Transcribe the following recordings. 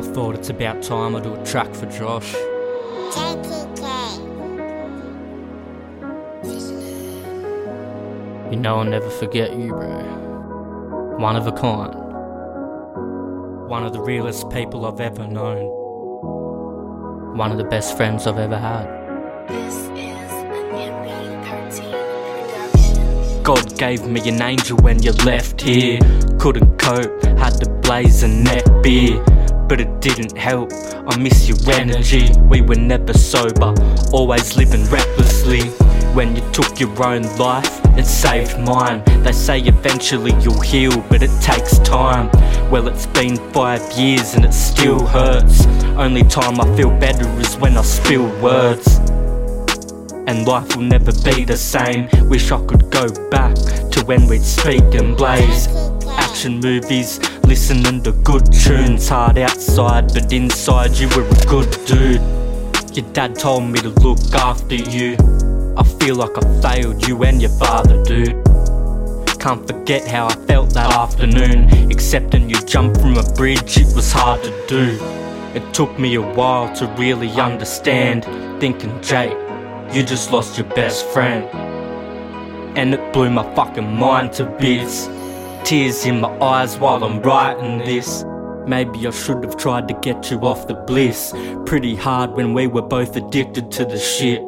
I thought it's about time I do a track for Josh. You know I'll never forget you, bro. One of a kind. One of the realest people I've ever known. One of the best friends I've ever had. This is an production. God gave me an angel when you left here. Couldn't cope, had to blaze a neck beer. But it didn't help, I miss your energy. We were never sober, always living recklessly. When you took your own life, it saved mine. They say eventually you'll heal, but it takes time. Well, it's been five years and it still hurts. Only time I feel better is when I spill words and life will never be the same. Wish I could go back to when we'd speak and blaze. Action movies, listening to good tunes. Hard outside, but inside you were a good dude. Your dad told me to look after you. I feel like I failed you and your father, dude. Can't forget how I felt that afternoon. Accepting you jumped from a bridge, it was hard to do. It took me a while to really understand. Thinking, Jake, you just lost your best friend. And it blew my fucking mind to bits. Tears in my eyes while I'm writing this. Maybe I should have tried to get you off the bliss. Pretty hard when we were both addicted to the shit.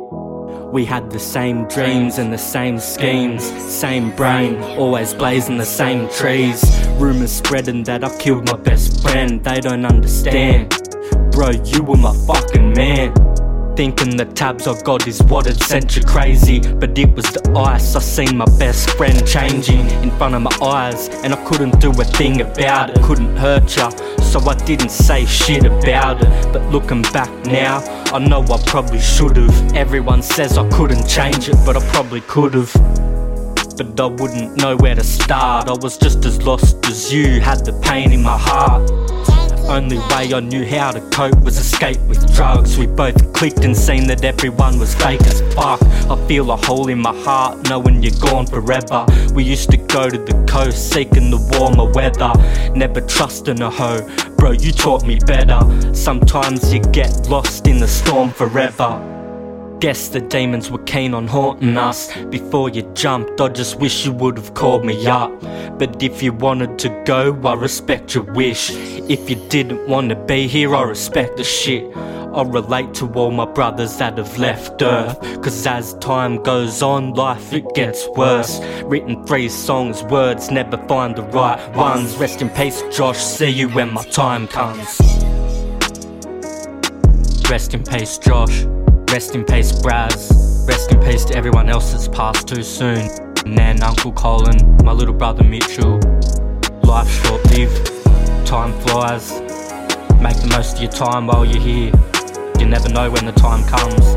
We had the same dreams and the same schemes, same brain, always blazing the same trees. Rumors spreading that I killed my best friend, they don't understand. Bro, you were my fucking man. Thinking the tabs I got is what had sent you crazy. But it was the ice, I seen my best friend changing in front of my eyes. And I couldn't do a thing about it, couldn't hurt ya. So I didn't say shit about it. But looking back now, I know I probably should've. Everyone says I couldn't change it, but I probably could've. But I wouldn't know where to start. I was just as lost as you, had the pain in my heart. Only way I knew how to cope was escape with drugs. We both clicked and seen that everyone was fake as fuck. I feel a hole in my heart knowing you're gone forever. We used to go to the coast seeking the warmer weather. Never trusting a hoe, bro, you taught me better. Sometimes you get lost in the storm forever. Guess the demons were keen on haunting us. Before you jumped, I just wish you would have called me up. But if you wanted to go, I respect your wish. If you didn't want to be here, I respect the shit. I relate to all my brothers that have left Earth. Cause as time goes on, life it gets worse. Written three songs, words never find the right ones. Rest in peace, Josh. See you when my time comes. Rest in peace, Josh. Rest in peace, Braz. Rest in peace to everyone else that's passed too soon. Nan, Uncle Colin, my little brother Mitchell. Life short lived, time flies. Make the most of your time while you're here. You never know when the time comes.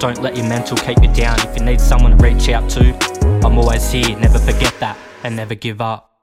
Don't let your mental keep you down. If you need someone to reach out to, I'm always here. Never forget that and never give up.